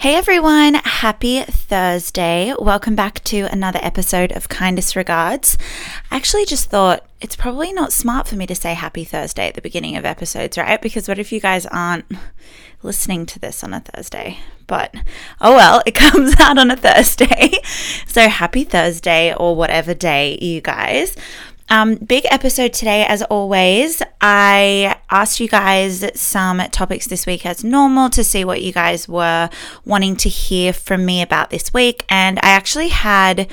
Hey everyone, happy Thursday. Welcome back to another episode of Kindest Regards. I actually just thought it's probably not smart for me to say happy Thursday at the beginning of episodes, right? Because what if you guys aren't listening to this on a Thursday? But oh well, it comes out on a Thursday. so happy Thursday or whatever day you guys. Um, big episode today, as always. I asked you guys some topics this week as normal to see what you guys were wanting to hear from me about this week. And I actually had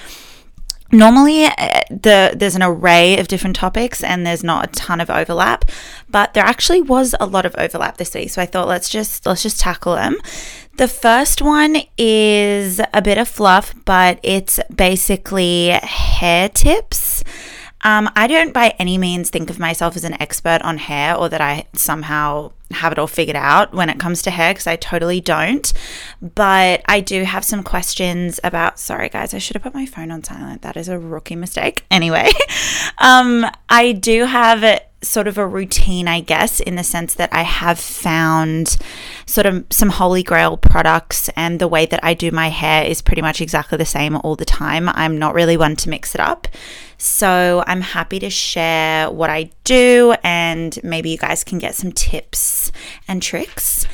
normally uh, the there's an array of different topics and there's not a ton of overlap but there actually was a lot of overlap this week so i thought let's just let's just tackle them the first one is a bit of fluff but it's basically hair tips um, I don't by any means think of myself as an expert on hair or that I somehow have it all figured out when it comes to hair because I totally don't. But I do have some questions about. Sorry, guys, I should have put my phone on silent. That is a rookie mistake. Anyway, um, I do have sort of a routine, I guess, in the sense that I have found sort of some holy grail products, and the way that I do my hair is pretty much exactly the same all the time. I'm not really one to mix it up. So I'm happy to share what I do, and maybe you guys can get some tips and tricks.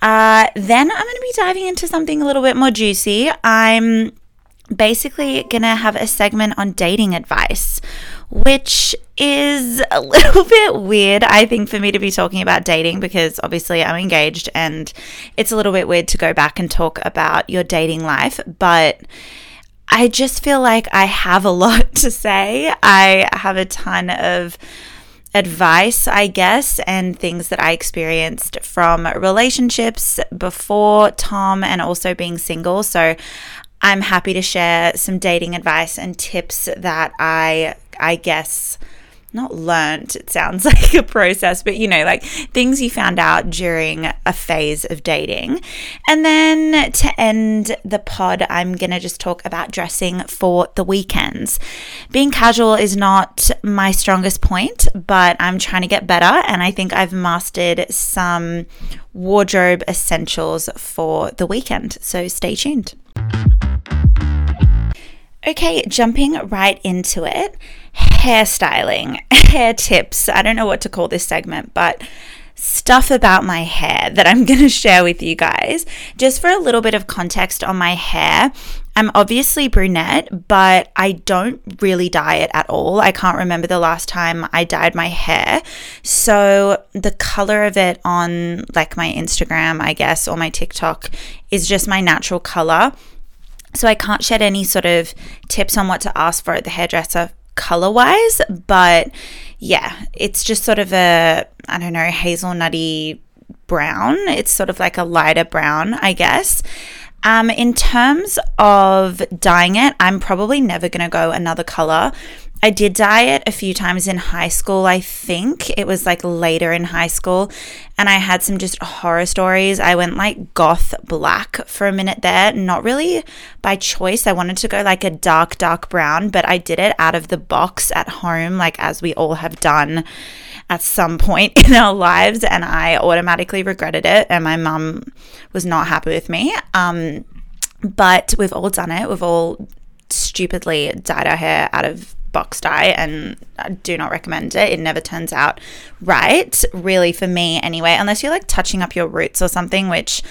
Uh, then I'm going to be diving into something a little bit more juicy. I'm basically going to have a segment on dating advice, which is a little bit weird, I think, for me to be talking about dating because obviously I'm engaged and it's a little bit weird to go back and talk about your dating life. But I just feel like I have a lot to say. I have a ton of advice, I guess, and things that I experienced from relationships before Tom and also being single. So I'm happy to share some dating advice and tips that I I guess not learnt, it sounds like a process, but you know, like things you found out during a phase of dating. And then to end the pod, I'm going to just talk about dressing for the weekends. Being casual is not my strongest point, but I'm trying to get better. And I think I've mastered some wardrobe essentials for the weekend. So stay tuned. Okay, jumping right into it hairstyling, hair tips. I don't know what to call this segment, but stuff about my hair that I'm going to share with you guys. Just for a little bit of context on my hair, I'm obviously brunette, but I don't really dye it at all. I can't remember the last time I dyed my hair. So the color of it on like my Instagram, I guess, or my TikTok is just my natural color. So I can't shed any sort of tips on what to ask for at the hairdresser color wise, but yeah, it's just sort of a, I don't know, hazelnutty brown. It's sort of like a lighter brown, I guess. Um, in terms of dyeing it, I'm probably never going to go another color I did dye it a few times in high school, I think. It was like later in high school. And I had some just horror stories. I went like goth black for a minute there. Not really by choice. I wanted to go like a dark, dark brown, but I did it out of the box at home, like as we all have done at some point in our lives. And I automatically regretted it. And my mum was not happy with me. Um, but we've all done it. We've all stupidly dyed our hair out of box dye and I do not recommend it. It never turns out right, really, for me anyway, unless you're like touching up your roots or something, which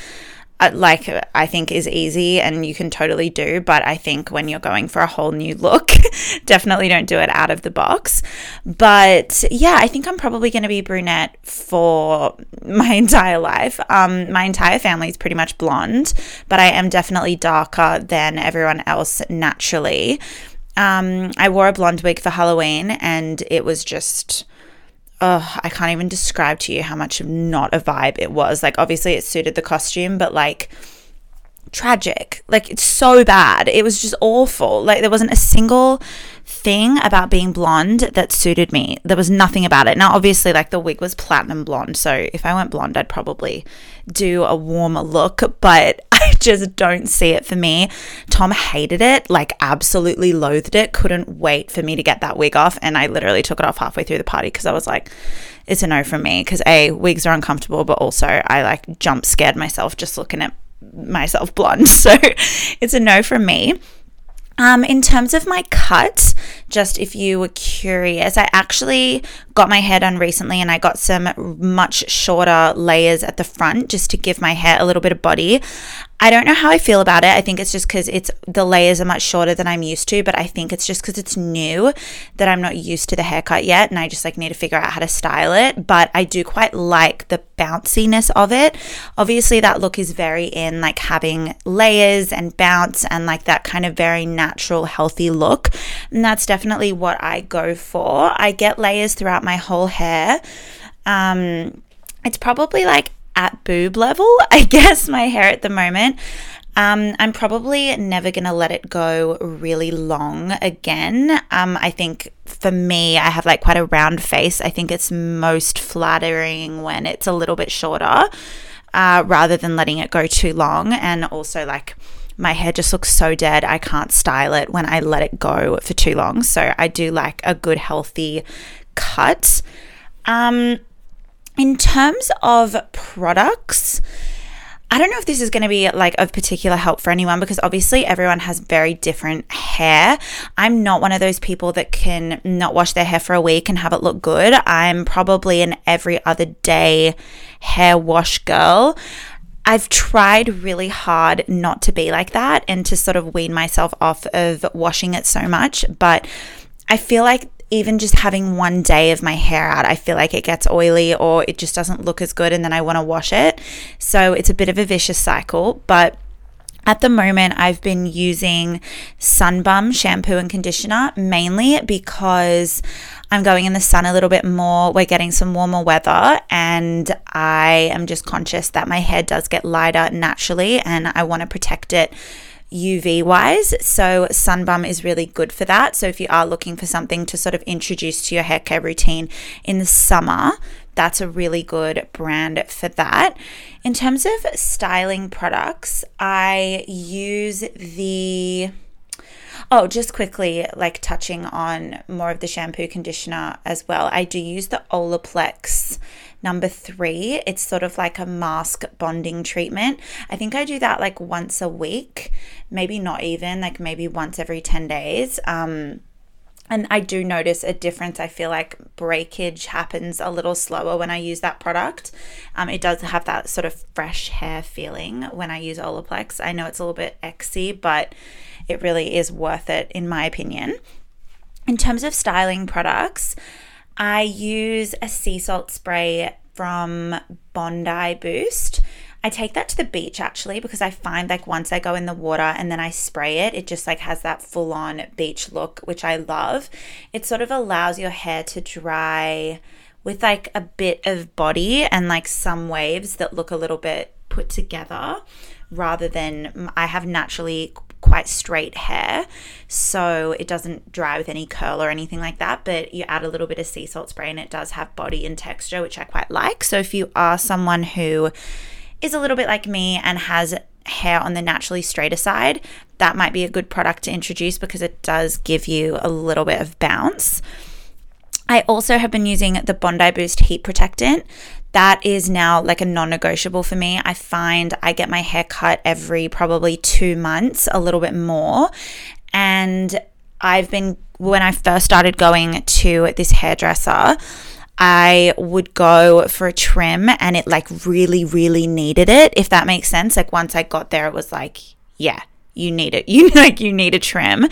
uh, like I think is easy and you can totally do. But I think when you're going for a whole new look, definitely don't do it out of the box. But yeah, I think I'm probably going to be brunette for my entire life. Um, my entire family is pretty much blonde, but I am definitely darker than everyone else naturally. Um, I wore a blonde wig for Halloween and it was just oh, I can't even describe to you how much of not a vibe it was. Like, obviously, it suited the costume, but like, tragic. Like, it's so bad. It was just awful. Like, there wasn't a single thing about being blonde that suited me. There was nothing about it. Now, obviously, like, the wig was platinum blonde. So, if I went blonde, I'd probably do a warmer look, but I just don't see it for me. Tom hated it, like absolutely loathed it, couldn't wait for me to get that wig off. And I literally took it off halfway through the party because I was like, it's a no from me. Because A, wigs are uncomfortable, but also I like jump scared myself just looking at myself blonde. So it's a no from me. Um, in terms of my cut, just if you were curious, I actually got my hair done recently and I got some much shorter layers at the front just to give my hair a little bit of body. I don't know how I feel about it. I think it's just because it's the layers are much shorter than I'm used to, but I think it's just because it's new that I'm not used to the haircut yet, and I just like need to figure out how to style it. But I do quite like the bounciness of it. Obviously, that look is very in like having layers and bounce and like that kind of very natural, healthy look, and that's definitely what I go for. I get layers throughout my whole hair. Um, it's probably like at boob level, I guess, my hair at the moment. Um, I'm probably never going to let it go really long again. Um, I think for me, I have like quite a round face. I think it's most flattering when it's a little bit shorter uh, rather than letting it go too long. And also, like, my hair just looks so dead. I can't style it when I let it go for too long. So I do like a good, healthy cut. Um, in terms of products, I don't know if this is going to be like of particular help for anyone because obviously everyone has very different hair. I'm not one of those people that can not wash their hair for a week and have it look good. I'm probably an every other day hair wash girl. I've tried really hard not to be like that and to sort of wean myself off of washing it so much, but I feel like even just having one day of my hair out, I feel like it gets oily or it just doesn't look as good and then I want to wash it. So it's a bit of a vicious cycle, but at the moment, I've been using Sun Bum shampoo and conditioner mainly because I'm going in the sun a little bit more. We're getting some warmer weather, and I am just conscious that my hair does get lighter naturally, and I want to protect it UV wise. So, Sun Bum is really good for that. So, if you are looking for something to sort of introduce to your hair care routine in the summer, that's a really good brand for that. In terms of styling products, I use the Oh, just quickly, like touching on more of the shampoo conditioner as well. I do use the Olaplex number three. It's sort of like a mask bonding treatment. I think I do that like once a week, maybe not even, like maybe once every 10 days. Um, and I do notice a difference. I feel like breakage happens a little slower when I use that product. Um, it does have that sort of fresh hair feeling when I use Olaplex. I know it's a little bit exy, but it really is worth it, in my opinion. In terms of styling products, I use a sea salt spray from Bondi Boost. I take that to the beach actually because I find like once I go in the water and then I spray it, it just like has that full on beach look, which I love. It sort of allows your hair to dry with like a bit of body and like some waves that look a little bit put together rather than I have naturally quite straight hair, so it doesn't dry with any curl or anything like that. But you add a little bit of sea salt spray and it does have body and texture, which I quite like. So if you are someone who is a little bit like me and has hair on the naturally straighter side, that might be a good product to introduce because it does give you a little bit of bounce. I also have been using the Bondi Boost Heat Protectant that is now like a non negotiable for me. I find I get my hair cut every probably two months, a little bit more. And I've been, when I first started going to this hairdresser, I would go for a trim and it like really, really needed it, if that makes sense. Like once I got there, it was like, yeah, you need it. You like you need a trim.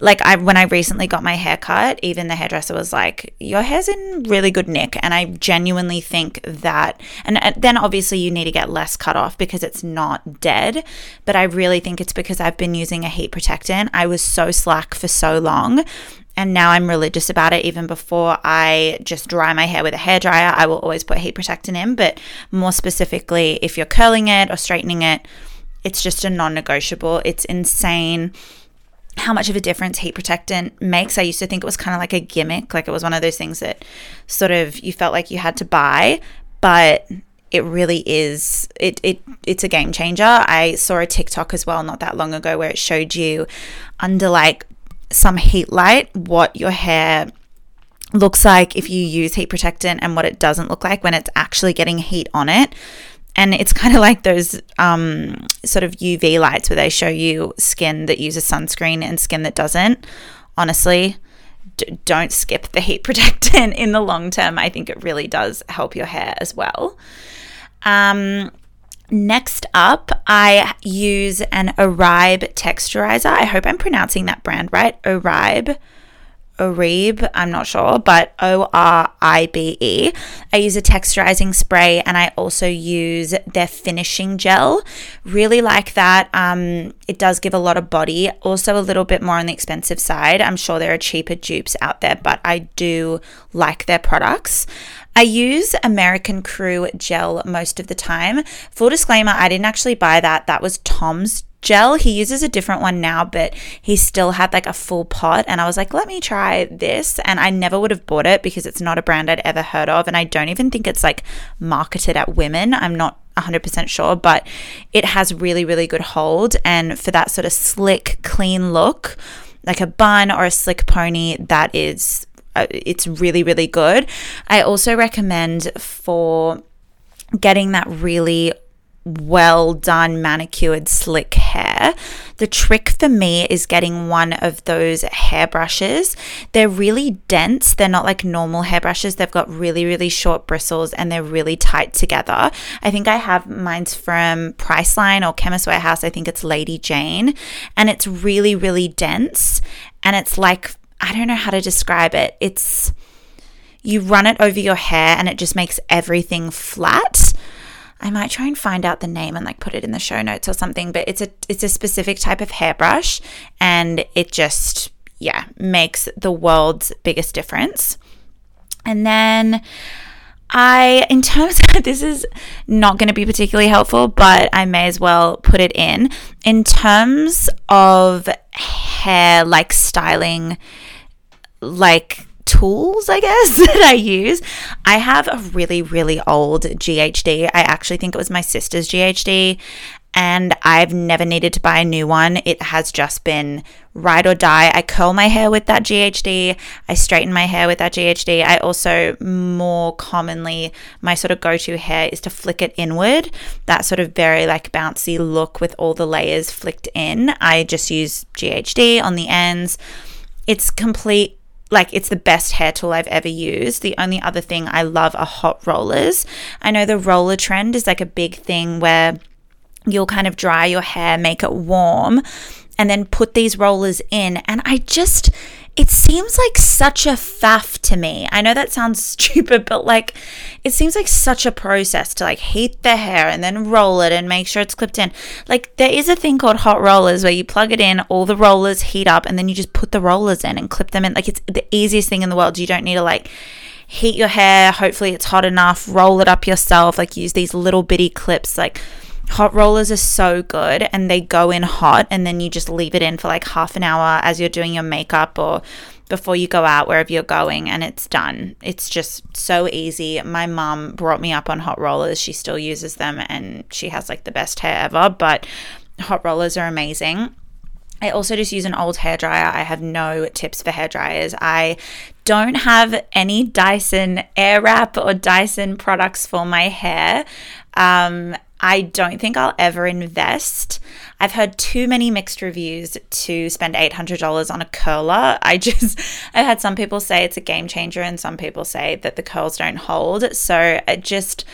Like I when I recently got my hair cut, even the hairdresser was like, "Your hair's in really good nick." And I genuinely think that and then obviously you need to get less cut off because it's not dead, but I really think it's because I've been using a heat protectant. I was so slack for so long and now I'm religious about it. Even before I just dry my hair with a hair dryer, I will always put heat protectant in. But more specifically, if you're curling it or straightening it, it's just a non negotiable. It's insane how much of a difference heat protectant makes. I used to think it was kind of like a gimmick, like it was one of those things that sort of you felt like you had to buy, but it really is it, it it's a game changer. I saw a TikTok as well not that long ago where it showed you under like some heat light what your hair looks like if you use heat protectant and what it doesn't look like when it's actually getting heat on it and it's kind of like those um, sort of UV lights where they show you skin that uses sunscreen and skin that doesn't. Honestly, d- don't skip the heat protectant in the long term. I think it really does help your hair as well. Um, next up, I use an Oribe texturizer. I hope I'm pronouncing that brand right. Oribe Oribe, I'm not sure, but O R I B E. I use a texturizing spray and I also use their finishing gel. Really like that. Um, it does give a lot of body, also a little bit more on the expensive side. I'm sure there are cheaper dupes out there, but I do like their products. I use American Crew gel most of the time. Full disclaimer, I didn't actually buy that. That was Tom's gel. He uses a different one now, but he still had like a full pot. And I was like, let me try this. And I never would have bought it because it's not a brand I'd ever heard of. And I don't even think it's like marketed at women. I'm not 100% sure, but it has really, really good hold. And for that sort of slick, clean look, like a bun or a slick pony, that is, uh, it's really, really good. I also recommend for getting that really well done manicured slick hair. The trick for me is getting one of those hairbrushes. They're really dense. They're not like normal hairbrushes. They've got really really short bristles and they're really tight together. I think I have mine's from Priceline or Chemist Warehouse. I think it's Lady Jane and it's really really dense and it's like I don't know how to describe it. It's you run it over your hair and it just makes everything flat. I might try and find out the name and like put it in the show notes or something, but it's a it's a specific type of hairbrush and it just yeah, makes the world's biggest difference. And then I, in terms of this, is not going to be particularly helpful, but I may as well put it in. In terms of hair, like styling, like tools, I guess, that I use. I have a really, really old GHD. I actually think it was my sister's GHD, and I've never needed to buy a new one. It has just been ride or die. I curl my hair with that GHD. I straighten my hair with that GHD. I also, more commonly, my sort of go to hair is to flick it inward. That sort of very like bouncy look with all the layers flicked in. I just use GHD on the ends. It's complete like it's the best hair tool I've ever used. The only other thing I love are hot rollers. I know the roller trend is like a big thing where you'll kind of dry your hair, make it warm, and then put these rollers in. And I just, it seems like such a faff to me. I know that sounds stupid, but like it seems like such a process to like heat the hair and then roll it and make sure it's clipped in. Like there is a thing called hot rollers where you plug it in, all the rollers heat up, and then you just put the rollers in and clip them in. Like it's the easiest thing in the world. You don't need to like heat your hair. Hopefully it's hot enough. Roll it up yourself. Like use these little bitty clips. Like hot rollers are so good and they go in hot and then you just leave it in for like half an hour as you're doing your makeup or before you go out wherever you're going and it's done. It's just so easy. My mom brought me up on hot rollers. She still uses them and she has like the best hair ever, but hot rollers are amazing. I also just use an old hair dryer. I have no tips for hair dryers. I don't have any Dyson Airwrap or Dyson products for my hair. Um, I don't think I'll ever invest. I've heard too many mixed reviews to spend $800 on a curler. I just, I've had some people say it's a game changer and some people say that the curls don't hold. So I just,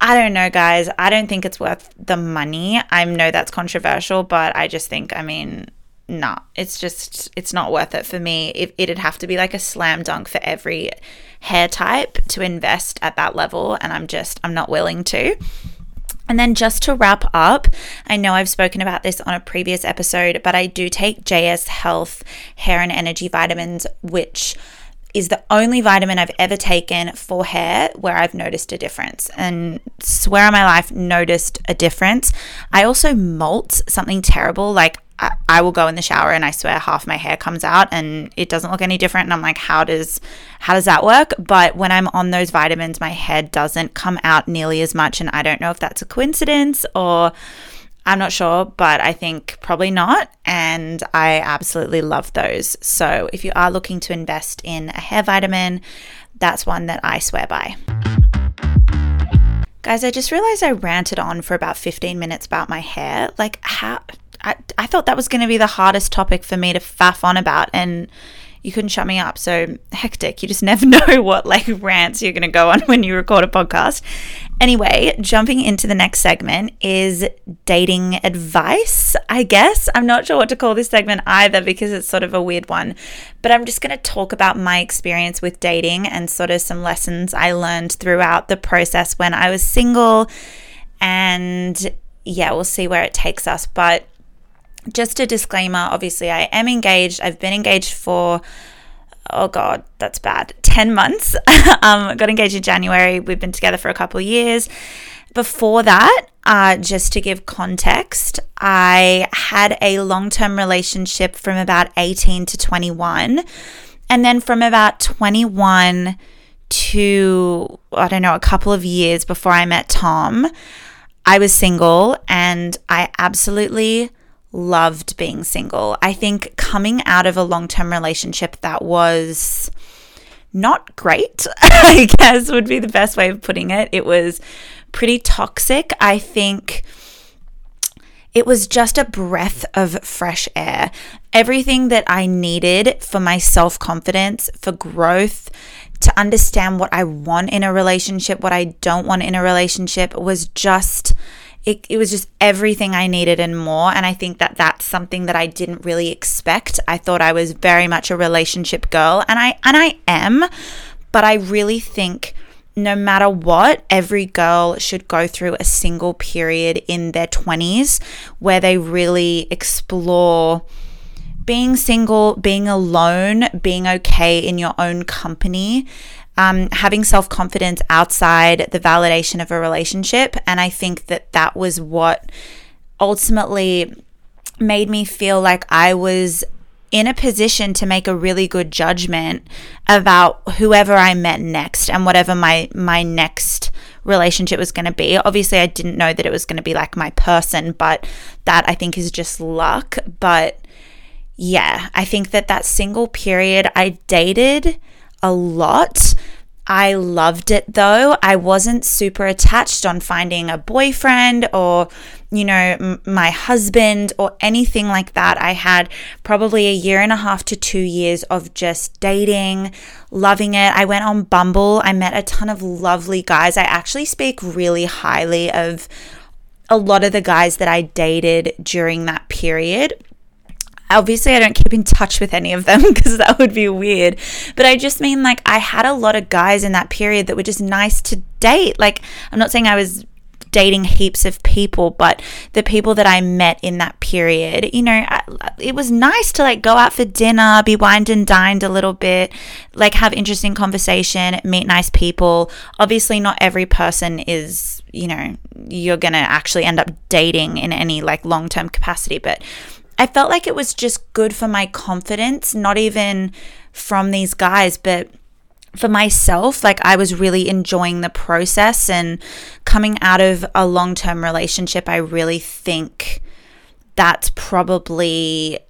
I don't know, guys. I don't think it's worth the money. I know that's controversial, but I just think, I mean, nah, it's just, it's not worth it for me. It, it'd have to be like a slam dunk for every hair type to invest at that level. And I'm just, I'm not willing to. And then just to wrap up, I know I've spoken about this on a previous episode, but I do take JS Health hair and energy vitamins, which is the only vitamin I've ever taken for hair where I've noticed a difference. And swear on my life noticed a difference. I also molt something terrible like I, will go in the shower and I swear half my hair comes out and it doesn't look any different. And I'm like how does how does that work? But when I'm on those vitamins my hair doesn't come out nearly as much. And I don't know if that's a coincidence or I'm not sure, but I think probably not. And I absolutely love those. So if you are looking to invest in a hair vitamin, that's one that I swear by. Guys, I just realized I ranted on for about 15 minutes about my hair. Like, how I, I thought that was going to be the hardest topic for me to faff on about, and you couldn't shut me up. So hectic. You just never know what like rants you're going to go on when you record a podcast. Anyway, jumping into the next segment is dating advice, I guess. I'm not sure what to call this segment either because it's sort of a weird one, but I'm just going to talk about my experience with dating and sort of some lessons I learned throughout the process when I was single. And yeah, we'll see where it takes us. But just a disclaimer obviously, I am engaged. I've been engaged for oh god that's bad 10 months. Um got engaged in january. We've been together for a couple of years. Before that uh, just to give context i had a long-term relationship from about 18 to 21 and then from about 21 to i don't know a couple of years before i met tom i was single and i absolutely loved being single. I think coming out of a long term relationship that was not great, I guess would be the best way of putting it. It was pretty toxic. I think it was just a breath of fresh air. Everything that I needed for my self confidence, for growth, to understand what I want in a relationship, what I don't want in a relationship was just it, it was just everything I needed and more. And I think that that's something that I didn't really expect. I thought I was very much a relationship girl, and I and I am, but I really think no matter what, every girl should go through a single period in their 20s where they really explore being single, being alone, being okay in your own company, um, having self confidence outside the validation of a relationship. And I think that that was what ultimately made me feel like I was in a position to make a really good judgment about whoever I met next and whatever my my next relationship was going to be. Obviously, I didn't know that it was going to be like my person, but that I think is just luck. But yeah, I think that that single period I dated a lot. I loved it though. I wasn't super attached on finding a boyfriend or, you know, m- my husband or anything like that. I had probably a year and a half to two years of just dating, loving it. I went on Bumble. I met a ton of lovely guys. I actually speak really highly of a lot of the guys that I dated during that period obviously I don't keep in touch with any of them because that would be weird. But I just mean like I had a lot of guys in that period that were just nice to date. Like I'm not saying I was dating heaps of people, but the people that I met in that period, you know, it was nice to like go out for dinner, be wined and dined a little bit, like have interesting conversation, meet nice people. Obviously, not every person is, you know, you're going to actually end up dating in any like long term capacity, but I felt like it was just good for my confidence, not even from these guys, but for myself, like I was really enjoying the process and coming out of a long term relationship. I really think that's probably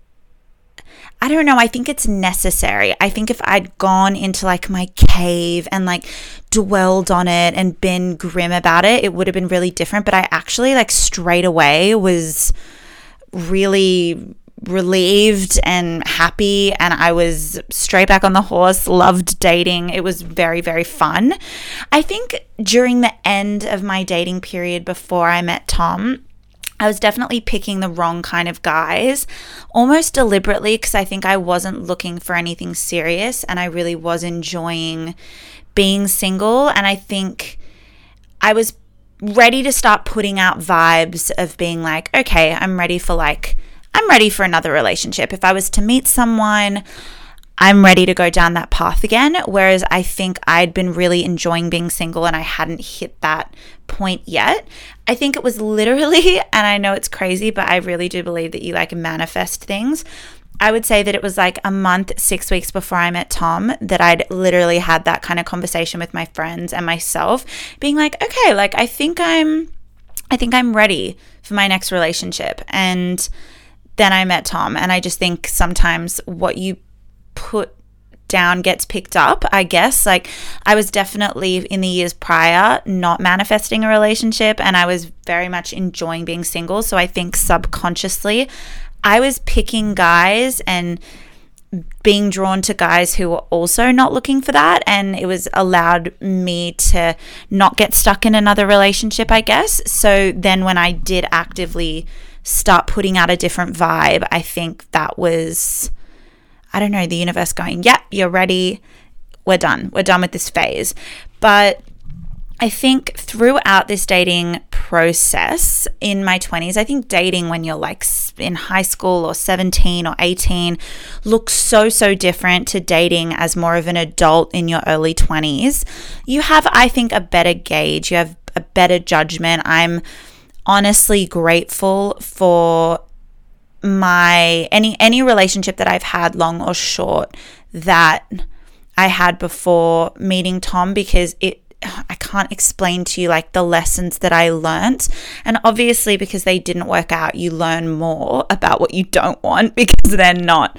I don't know. I think it's necessary. I think if I'd gone into like my cave and like dwelled on it and been grim about it, it would have been really different. But I actually like straight away was really relieved and happy and I was straight back on the horse, loved dating. It was very very fun. I think during the end of my dating period before I met Tom, I was definitely picking the wrong kind of guys, almost deliberately because I think I wasn't looking for anything serious and I really was enjoying being single and I think I was ready to start putting out vibes of being like, okay, I'm ready for like, I'm ready for another relationship. If I was to meet someone, I'm ready to go down that path again. Whereas I think I'd been really enjoying being single and I hadn't hit that point yet. I think it was literally, and I know it's crazy, but I really do believe that you like manifest things. I would say that it was like a month, six weeks before I met Tom that I'd literally had that kind of conversation with my friends and myself, being like, okay, like I think I'm, I think I'm ready for my next relationship. And then I met Tom, and I just think sometimes what you put down gets picked up, I guess. Like, I was definitely in the years prior not manifesting a relationship and I was very much enjoying being single. So I think subconsciously, I was picking guys and being drawn to guys who were also not looking for that and it was allowed me to not get stuck in another relationship i guess. So then when i did actively start putting out a different vibe i think that was i don't know the universe going yep you're ready. We're done. We're done with this phase. But I think throughout this dating process in my 20s, I think dating when you're like in high school or 17 or 18 looks so, so different to dating as more of an adult in your early 20s. You have, I think, a better gauge, you have a better judgment. I'm honestly grateful for my any any relationship that I've had long or short that I had before meeting Tom because it I can't explain to you like the lessons that I learned. And obviously, because they didn't work out, you learn more about what you don't want because they're not,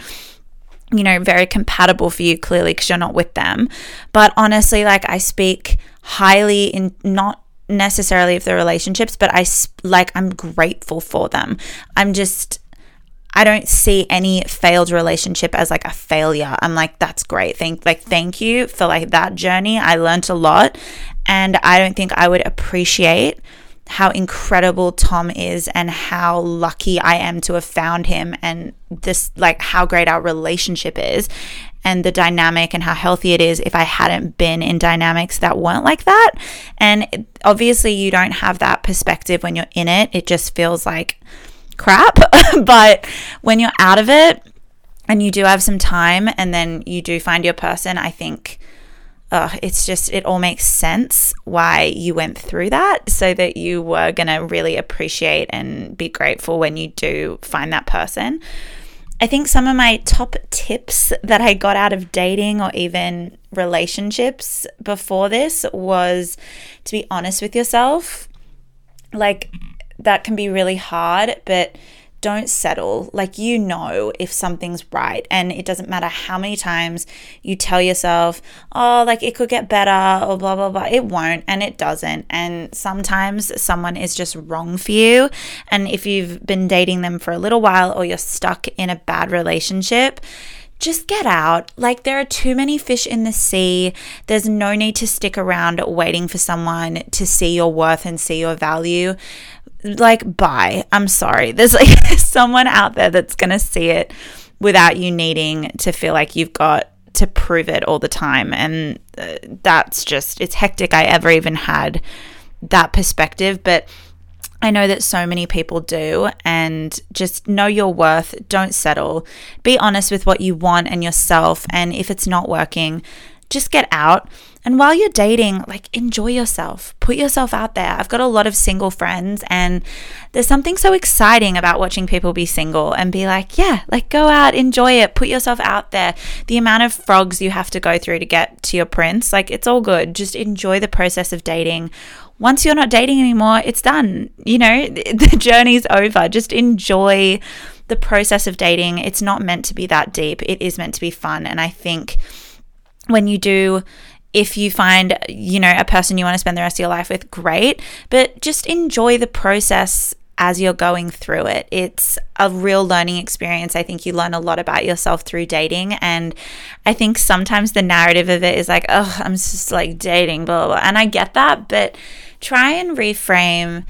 you know, very compatible for you, clearly, because you're not with them. But honestly, like I speak highly in not necessarily of the relationships, but I like I'm grateful for them. I'm just I don't see any failed relationship as like a failure. I'm like, that's great. Thank like thank you for like that journey. I learned a lot. And I don't think I would appreciate how incredible Tom is and how lucky I am to have found him and this like how great our relationship is and the dynamic and how healthy it is if I hadn't been in dynamics that weren't like that. And obviously you don't have that perspective when you're in it. It just feels like crap. but when you're out of it and you do have some time and then you do find your person, I think uh, it's just, it all makes sense why you went through that so that you were going to really appreciate and be grateful when you do find that person. I think some of my top tips that I got out of dating or even relationships before this was to be honest with yourself. Like, that can be really hard, but don't settle. Like, you know, if something's right, and it doesn't matter how many times you tell yourself, oh, like it could get better, or blah, blah, blah. It won't, and it doesn't. And sometimes someone is just wrong for you. And if you've been dating them for a little while, or you're stuck in a bad relationship, just get out. Like, there are too many fish in the sea. There's no need to stick around waiting for someone to see your worth and see your value like bye i'm sorry there's like someone out there that's going to see it without you needing to feel like you've got to prove it all the time and uh, that's just it's hectic i ever even had that perspective but I know that so many people do, and just know your worth. Don't settle. Be honest with what you want and yourself. And if it's not working, just get out. And while you're dating, like enjoy yourself, put yourself out there. I've got a lot of single friends, and there's something so exciting about watching people be single and be like, yeah, like go out, enjoy it, put yourself out there. The amount of frogs you have to go through to get to your prince, like it's all good. Just enjoy the process of dating. Once you're not dating anymore, it's done. You know, the journey's over. Just enjoy the process of dating. It's not meant to be that deep, it is meant to be fun. And I think when you do if you find you know a person you want to spend the rest of your life with great but just enjoy the process as you're going through it. It's a real learning experience. I think you learn a lot about yourself through dating. And I think sometimes the narrative of it is like, oh, I'm just like dating, blah, blah, blah. And I get that, but try and reframe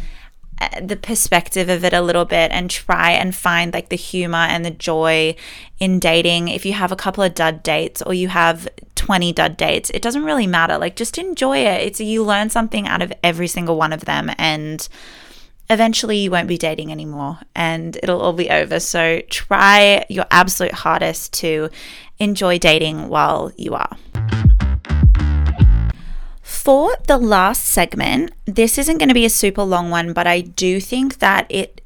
uh, the perspective of it a little bit and try and find like the humor and the joy in dating. If you have a couple of dud dates or you have 20 dud dates, it doesn't really matter. Like just enjoy it. It's you learn something out of every single one of them and eventually you won't be dating anymore and it'll all be over. So try your absolute hardest to enjoy dating while you are. For the last segment, this isn't going to be a super long one, but I do think that it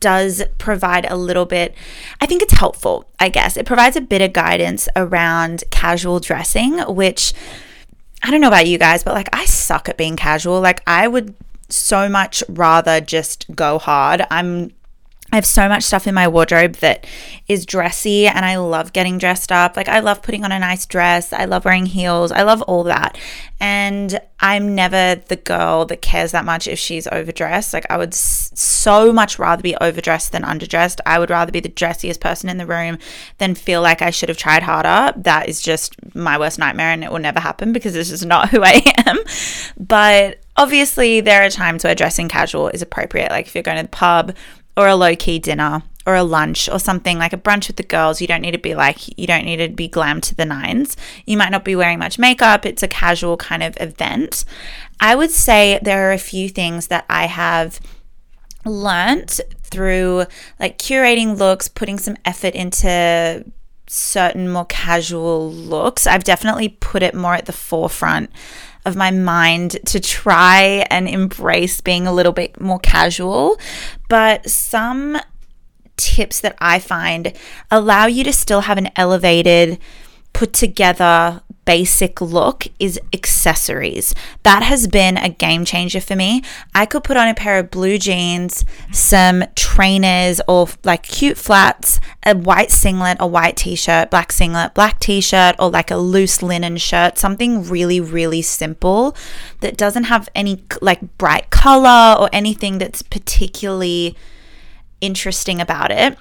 does provide a little bit, I think it's helpful, I guess. It provides a bit of guidance around casual dressing, which I don't know about you guys, but like I suck at being casual. Like I would so much rather just go hard. I'm I have so much stuff in my wardrobe that is dressy and I love getting dressed up. Like, I love putting on a nice dress. I love wearing heels. I love all that. And I'm never the girl that cares that much if she's overdressed. Like, I would so much rather be overdressed than underdressed. I would rather be the dressiest person in the room than feel like I should have tried harder. That is just my worst nightmare and it will never happen because this is not who I am. But obviously, there are times where dressing casual is appropriate. Like, if you're going to the pub, or a low key dinner or a lunch or something like a brunch with the girls. You don't need to be like, you don't need to be glam to the nines. You might not be wearing much makeup. It's a casual kind of event. I would say there are a few things that I have learnt through like curating looks, putting some effort into certain more casual looks. I've definitely put it more at the forefront of my mind to try and embrace being a little bit more casual. But some tips that I find allow you to still have an elevated, put together basic look is accessories. That has been a game changer for me. I could put on a pair of blue jeans, some trainers or like cute flats, a white singlet, a white t shirt, black singlet, black t shirt, or like a loose linen shirt, something really, really simple that doesn't have any like bright color or anything that's particularly interesting about it.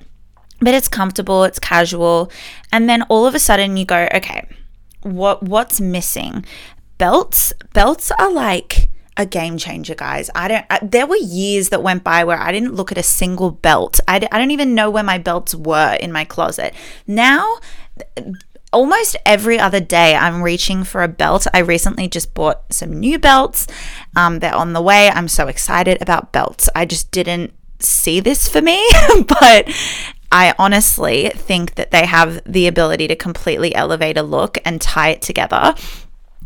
But it's comfortable, it's casual. And then all of a sudden you go, okay, what what's missing. Belts belts are like a game changer, guys. I don't. I, there were years that went by where I didn't look at a single belt. I, I don't even know where my belts were in my closet. Now, almost every other day, I'm reaching for a belt. I recently just bought some new belts. Um, they're on the way. I'm so excited about belts. I just didn't see this for me, but I honestly think that they have the ability to completely elevate a look and tie it together.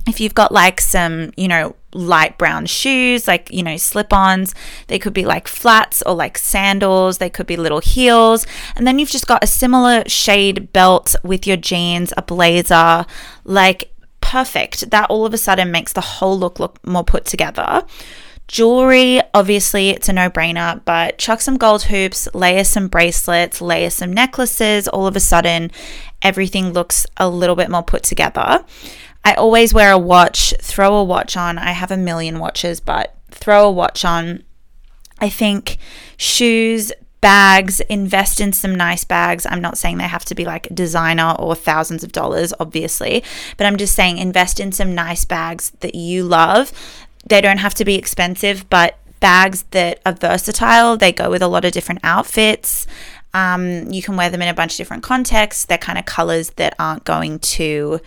If you've got like some, you know, light brown shoes, like, you know, slip ons, they could be like flats or like sandals, they could be little heels. And then you've just got a similar shade belt with your jeans, a blazer, like perfect. That all of a sudden makes the whole look look more put together. Jewelry, obviously, it's a no brainer, but chuck some gold hoops, layer some bracelets, layer some necklaces. All of a sudden, everything looks a little bit more put together. I always wear a watch, throw a watch on. I have a million watches, but throw a watch on. I think shoes, bags, invest in some nice bags. I'm not saying they have to be like designer or thousands of dollars, obviously, but I'm just saying invest in some nice bags that you love they don't have to be expensive, but bags that are versatile. They go with a lot of different outfits. Um, you can wear them in a bunch of different contexts. They're kind of colors that aren't going to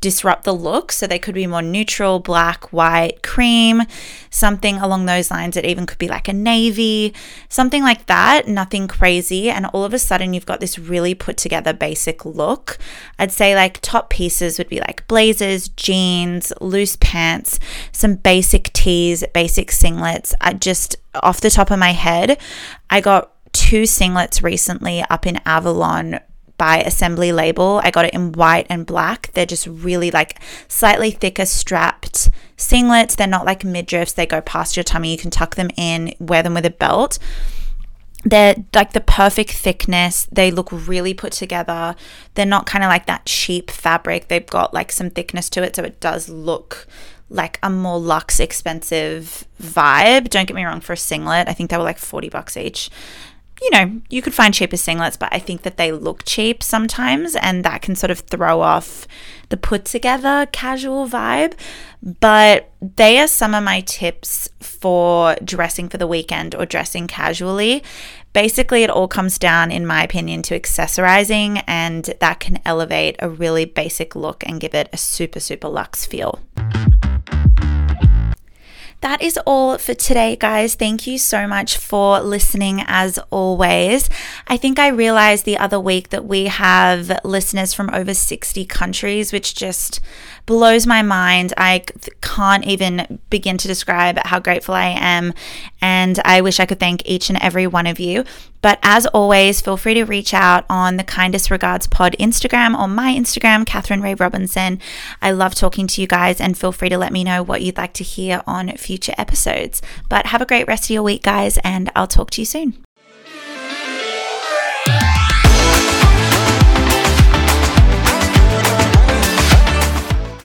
disrupt the look. So they could be more neutral, black, white, cream, something along those lines. It even could be like a navy, something like that, nothing crazy. And all of a sudden, you've got this really put together basic look. I'd say like top pieces would be like blazers, jeans, loose pants, some basic tees, basic singlets. I just, off the top of my head, I got two singlets recently up in Avalon by Assembly Label. I got it in white and black. They're just really like slightly thicker strapped singlets. They're not like midriffs, they go past your tummy. You can tuck them in, wear them with a belt. They're like the perfect thickness. They look really put together. They're not kind of like that cheap fabric. They've got like some thickness to it, so it does look like a more luxe expensive vibe. Don't get me wrong for a singlet. I think they were like 40 bucks each you know, you could find cheaper singlets, but I think that they look cheap sometimes, and that can sort of throw off the put together casual vibe. But they are some of my tips for dressing for the weekend or dressing casually. Basically, it all comes down, in my opinion, to accessorizing, and that can elevate a really basic look and give it a super, super luxe feel that is all for today, guys. Thank you so much for listening as always. I think I realized the other week that we have listeners from over 60 countries, which just blows my mind. I can't even begin to describe how grateful I am. And I wish I could thank each and every one of you. But as always, feel free to reach out on the Kindest Regards Pod Instagram or my Instagram, Catherine Ray Robinson. I love talking to you guys and feel free to let me know what you'd like to hear on future episodes. But have a great rest of your week, guys, and I'll talk to you soon.